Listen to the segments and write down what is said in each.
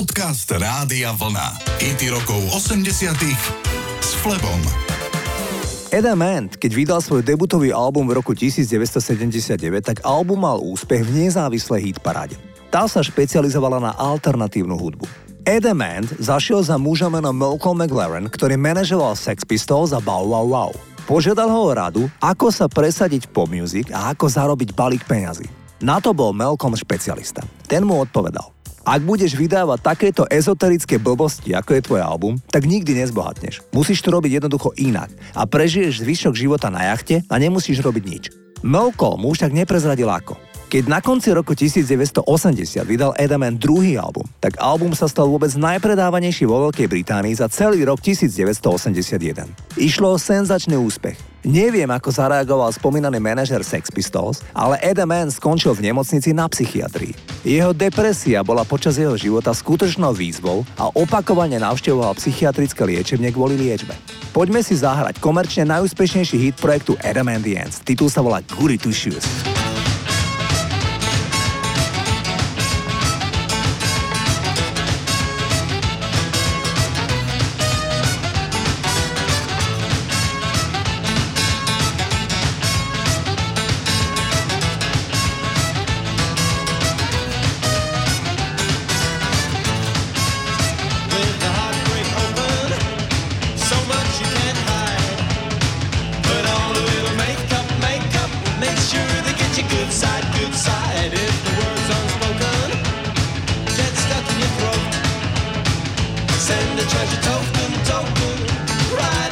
Podcast Rádia Vlna. IT rokov 80 s Flebom. Adam Ant, keď vydal svoj debutový album v roku 1979, tak album mal úspech v nezávislej hitparáde. Tá sa špecializovala na alternatívnu hudbu. Adam Ant zašiel za muža menom Malcolm McLaren, ktorý manažoval Sex Pistols a Bow Wow Wow. Požiadal ho o radu, ako sa presadiť po music a ako zarobiť balík peňazí. Na to bol Malcolm špecialista. Ten mu odpovedal. Ak budeš vydávať takéto ezoterické blbosti, ako je tvoj album, tak nikdy nezbohatneš. Musíš to robiť jednoducho inak a prežiješ zvyšok života na jachte a nemusíš robiť nič. Malcolm už tak neprezradil ako. Keď na konci roku 1980 vydal Edaman druhý album, tak album sa stal vôbec najpredávanejší vo Veľkej Británii za celý rok 1981. Išlo o senzačný úspech. Neviem, ako zareagoval spomínaný manažer Sex Pistols, ale Edaman skončil v nemocnici na psychiatrii. Jeho depresia bola počas jeho života skutočnou výzvou a opakovane navštevoval psychiatrické liečebne kvôli liečbe. Poďme si zahrať komerčne najúspešnejší hit projektu Adam and the Ants. Titul sa volá Goody Two Shoes. Send a treasure token, token,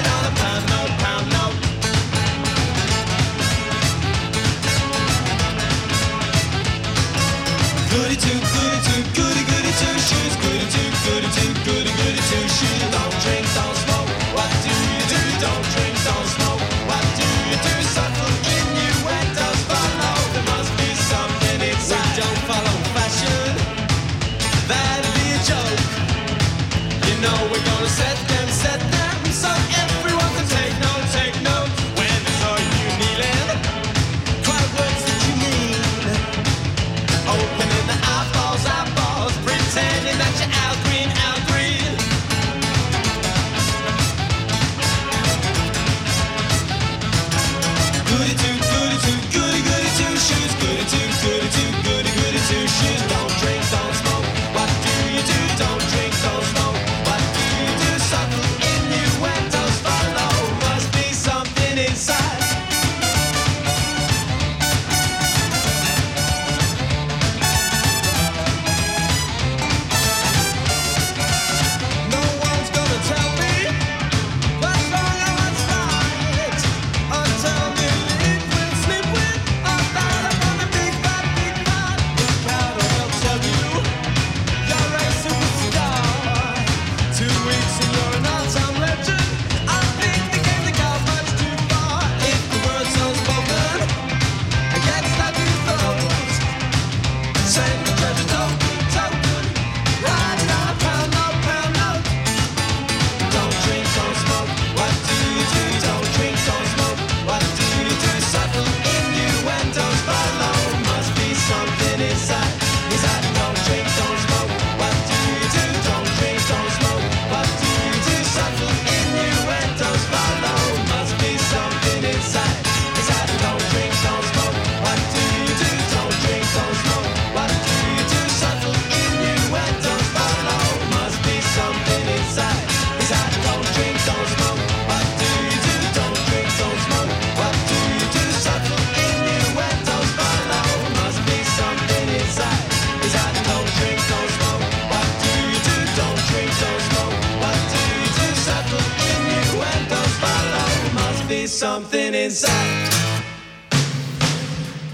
it on a pound note, pound note. Goody two, goody two, goody goody two shoes. Goody two, goody two,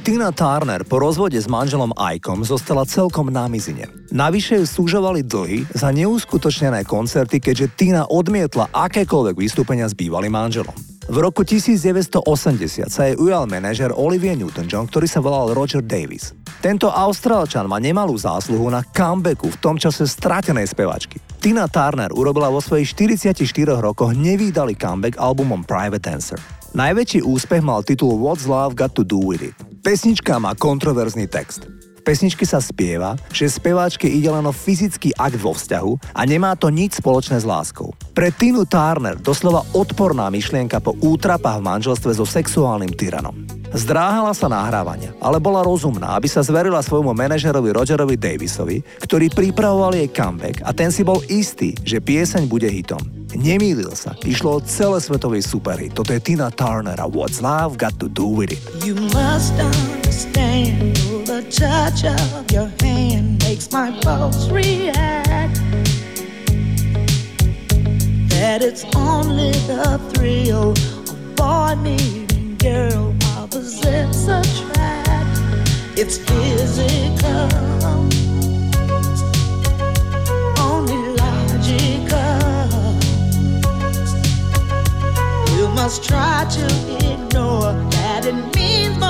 Tina Turner po rozvode s manželom Icom zostala celkom na mizine. Navyše ju súžovali dlhy za neuskutočnené koncerty, keďže Tina odmietla akékoľvek vystúpenia s bývalým manželom. V roku 1980 sa jej ujal manažer Olivia Newton-John, ktorý sa volal Roger Davis. Tento Austrálčan má nemalú zásluhu na comebacku v tom čase stratenej spevačky. Tina Turner urobila vo svojich 44 rokoch nevýdalý comeback albumom Private Dancer. Najväčší úspech mal titul What's Love Got to Do With It. Pesnička má kontroverzný text. V pesničke sa spieva, že speváčke ide len o fyzický akt vo vzťahu a nemá to nič spoločné s láskou. Pre Tinu Turner doslova odporná myšlienka po útrapách v manželstve so sexuálnym tyranom. Zdráhala sa nahrávania, ale bola rozumná, aby sa zverila svojmu manažerovi Rogerovi Davisovi, ktorý pripravoval jej comeback a ten si bol istý, že pieseň bude hitom. Nemýlil sa, išlo o celosvetový superhit. Toto je Tina Turner a What's Love Got to Do With It. You must understand the touch of your hand makes my pulse react. That it's only the thrill of boy meeting girl opposites attract. It's physical, must try to ignore that it means more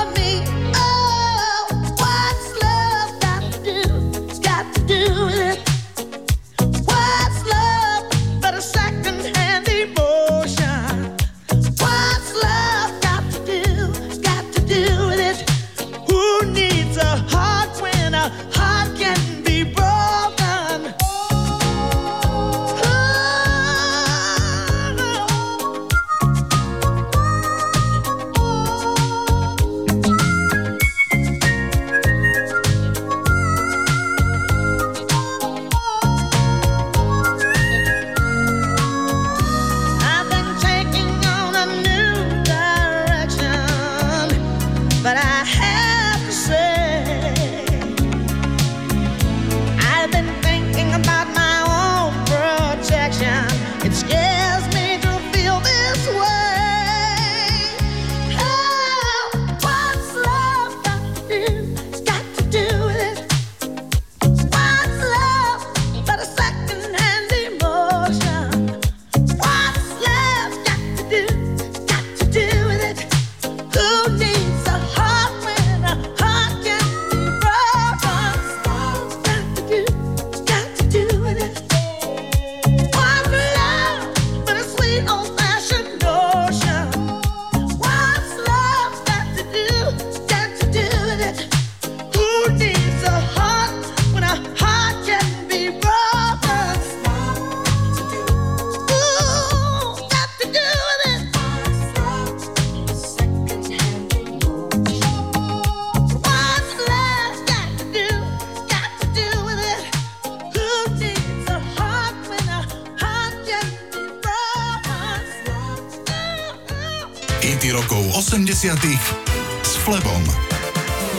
s Flebom.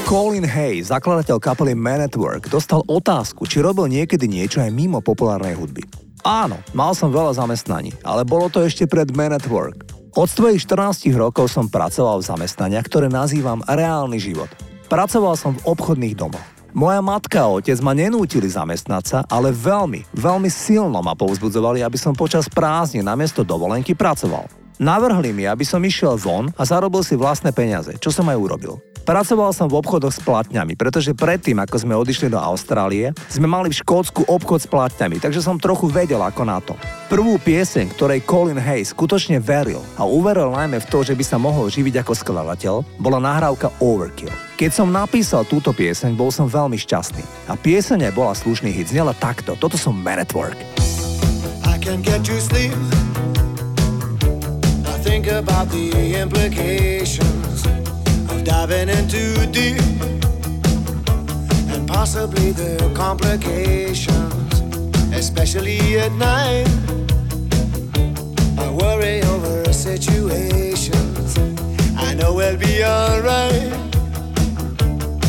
Colin Hay, zakladateľ kapely Man at Work, dostal otázku, či robil niekedy niečo aj mimo populárnej hudby. Áno, mal som veľa zamestnaní, ale bolo to ešte pred Man at Work. Od svojich 14 rokov som pracoval v zamestnaniach, ktoré nazývam reálny život. Pracoval som v obchodných domoch. Moja matka a otec ma nenútili zamestnať sa, ale veľmi, veľmi silno ma povzbudzovali, aby som počas prázdnin namiesto dovolenky pracoval. Navrhli mi, aby som išiel von a zarobil si vlastné peniaze, čo som aj urobil. Pracoval som v obchodoch s platňami, pretože predtým, ako sme odišli do Austrálie, sme mali v Škótsku obchod s platňami, takže som trochu vedel ako na to. Prvú pieseň, ktorej Colin Hay skutočne veril a uveril najmä v to, že by sa mohol živiť ako skladateľ, bola nahrávka Overkill. Keď som napísal túto pieseň, bol som veľmi šťastný. A pieseň bola slušný hit, znela takto, toto som Man at Work. I can get you sleep. Think about the implications of diving in too deep and possibly the complications, especially at night. I worry over situations. I know we'll be alright.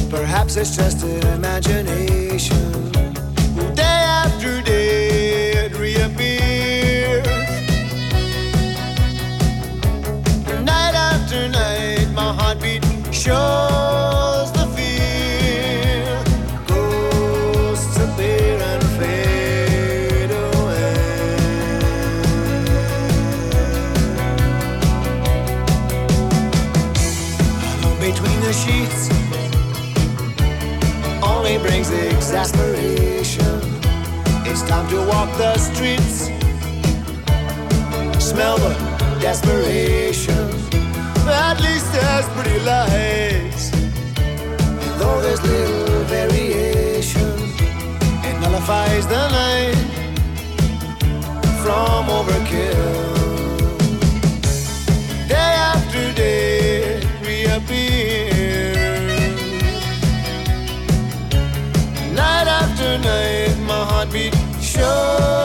Perhaps it's just an imagination. Only brings exasperation. It's time to walk the streets smell the desperation. At least there's pretty lights. And though there's little variation, it nullifies the night from overkill. night, my heartbeat sure.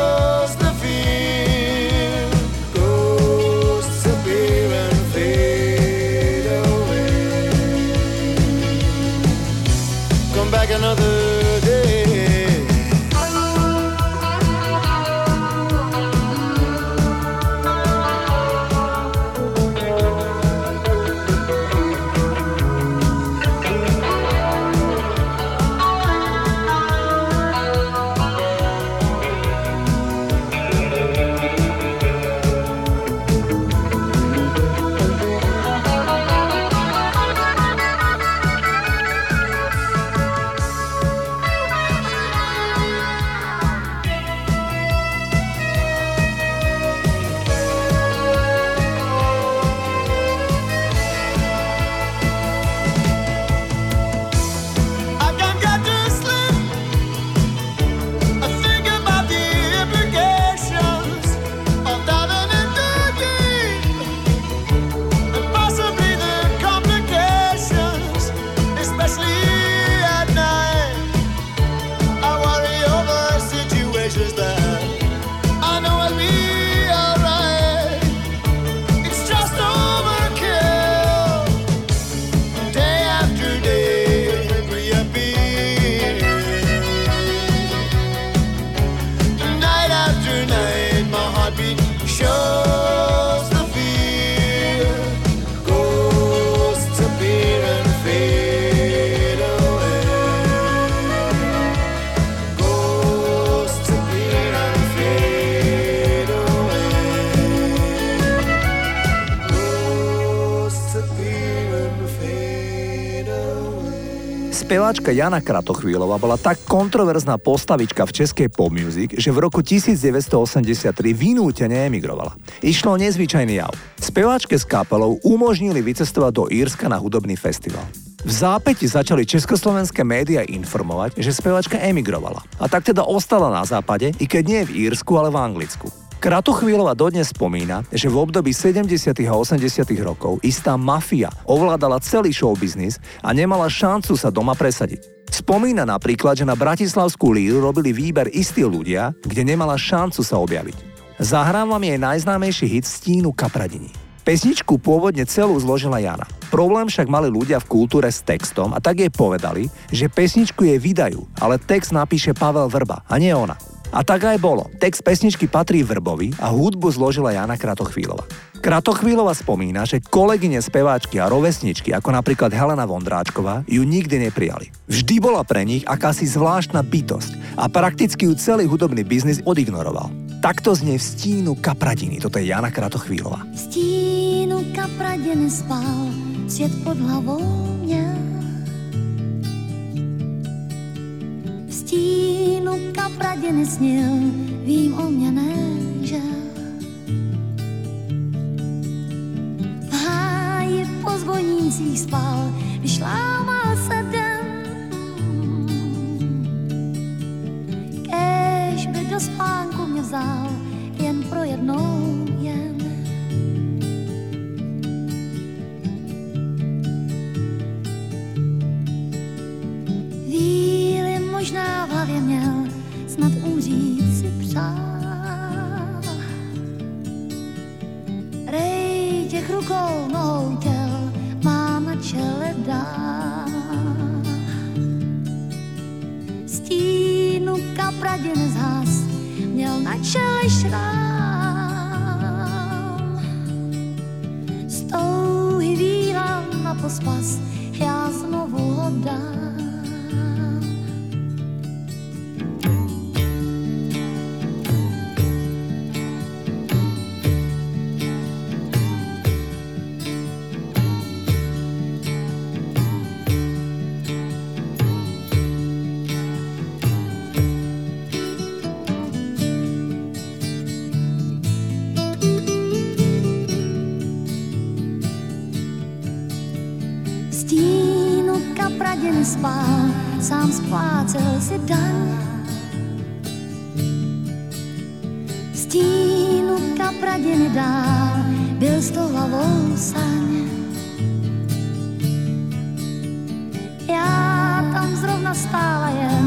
Speváčka Jana Kratochvílová bola tak kontroverzná postavička v českej pop music, že v roku 1983 vynútene emigrovala. Išlo o nezvyčajný jav. Speváčke s kapelou umožnili vycestovať do Írska na hudobný festival. V zápäti začali československé médiá informovať, že speváčka emigrovala. A tak teda ostala na západe, i keď nie v Írsku, ale v Anglicku. Kratochvílova dodnes spomína, že v období 70. a 80. rokov istá mafia ovládala celý showbiznis a nemala šancu sa doma presadiť. Spomína napríklad, že na Bratislavskú líru robili výber istí ľudia, kde nemala šancu sa objaviť. Zahrám vám jej najznámejší hit Stínu Kapradini. Pesničku pôvodne celú zložila Jana. Problém však mali ľudia v kultúre s textom a tak jej povedali, že pesničku jej vydajú, ale text napíše Pavel Vrba a nie ona. A tak aj bolo. Text pesničky patrí Vrbovi a hudbu zložila Jana Kratochvílova. Kratochvílova spomína, že kolegyne speváčky a rovesničky, ako napríklad Helena Vondráčková, ju nikdy neprijali. Vždy bola pre nich akási zvláštna bytosť a prakticky ju celý hudobný biznis odignoroval. Takto znie v stínu kapradiny. Toto je Jana Kratochvílova. V stínu kapradě nespal, svět pod hlavou stínu kapradě nesnil, vím o mě nežel. V háji po zvonících spal, když se den. Kéž by do spánku mě vzal, jen pro jednou spas เธอเสียดัง Stínu kapraděn dál byl s tou hlavou saň. Já tam zrovna stála jen,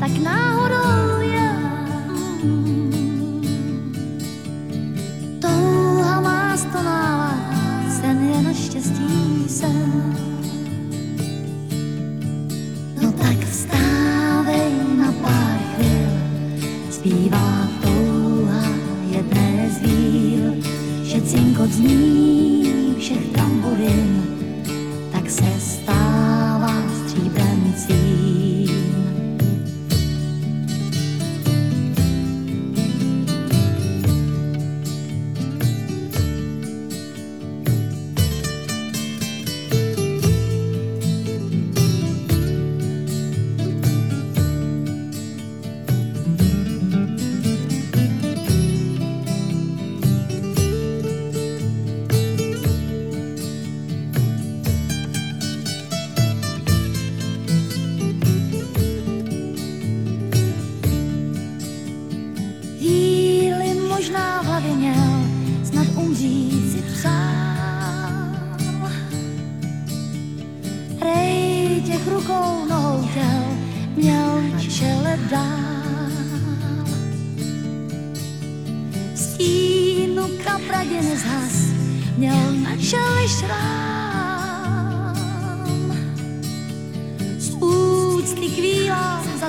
tak náhodou of me.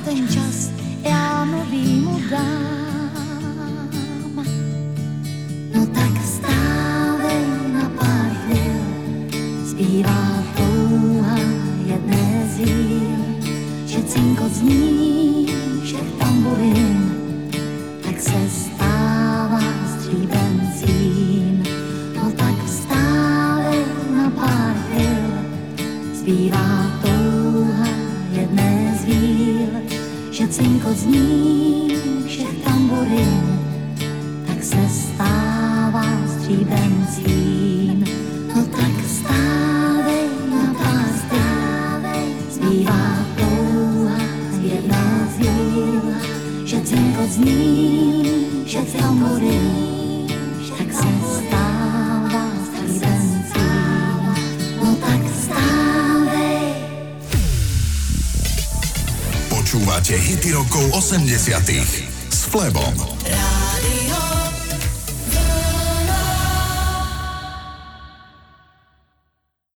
ten čas já novýmu dám. No tak stávej na pár chvíľ, zbývá touha jedné z víl, že cinkot zní všech tamburín. тихо ще в тамбурин, так се става стрібенців. rokov 80. s Flebom.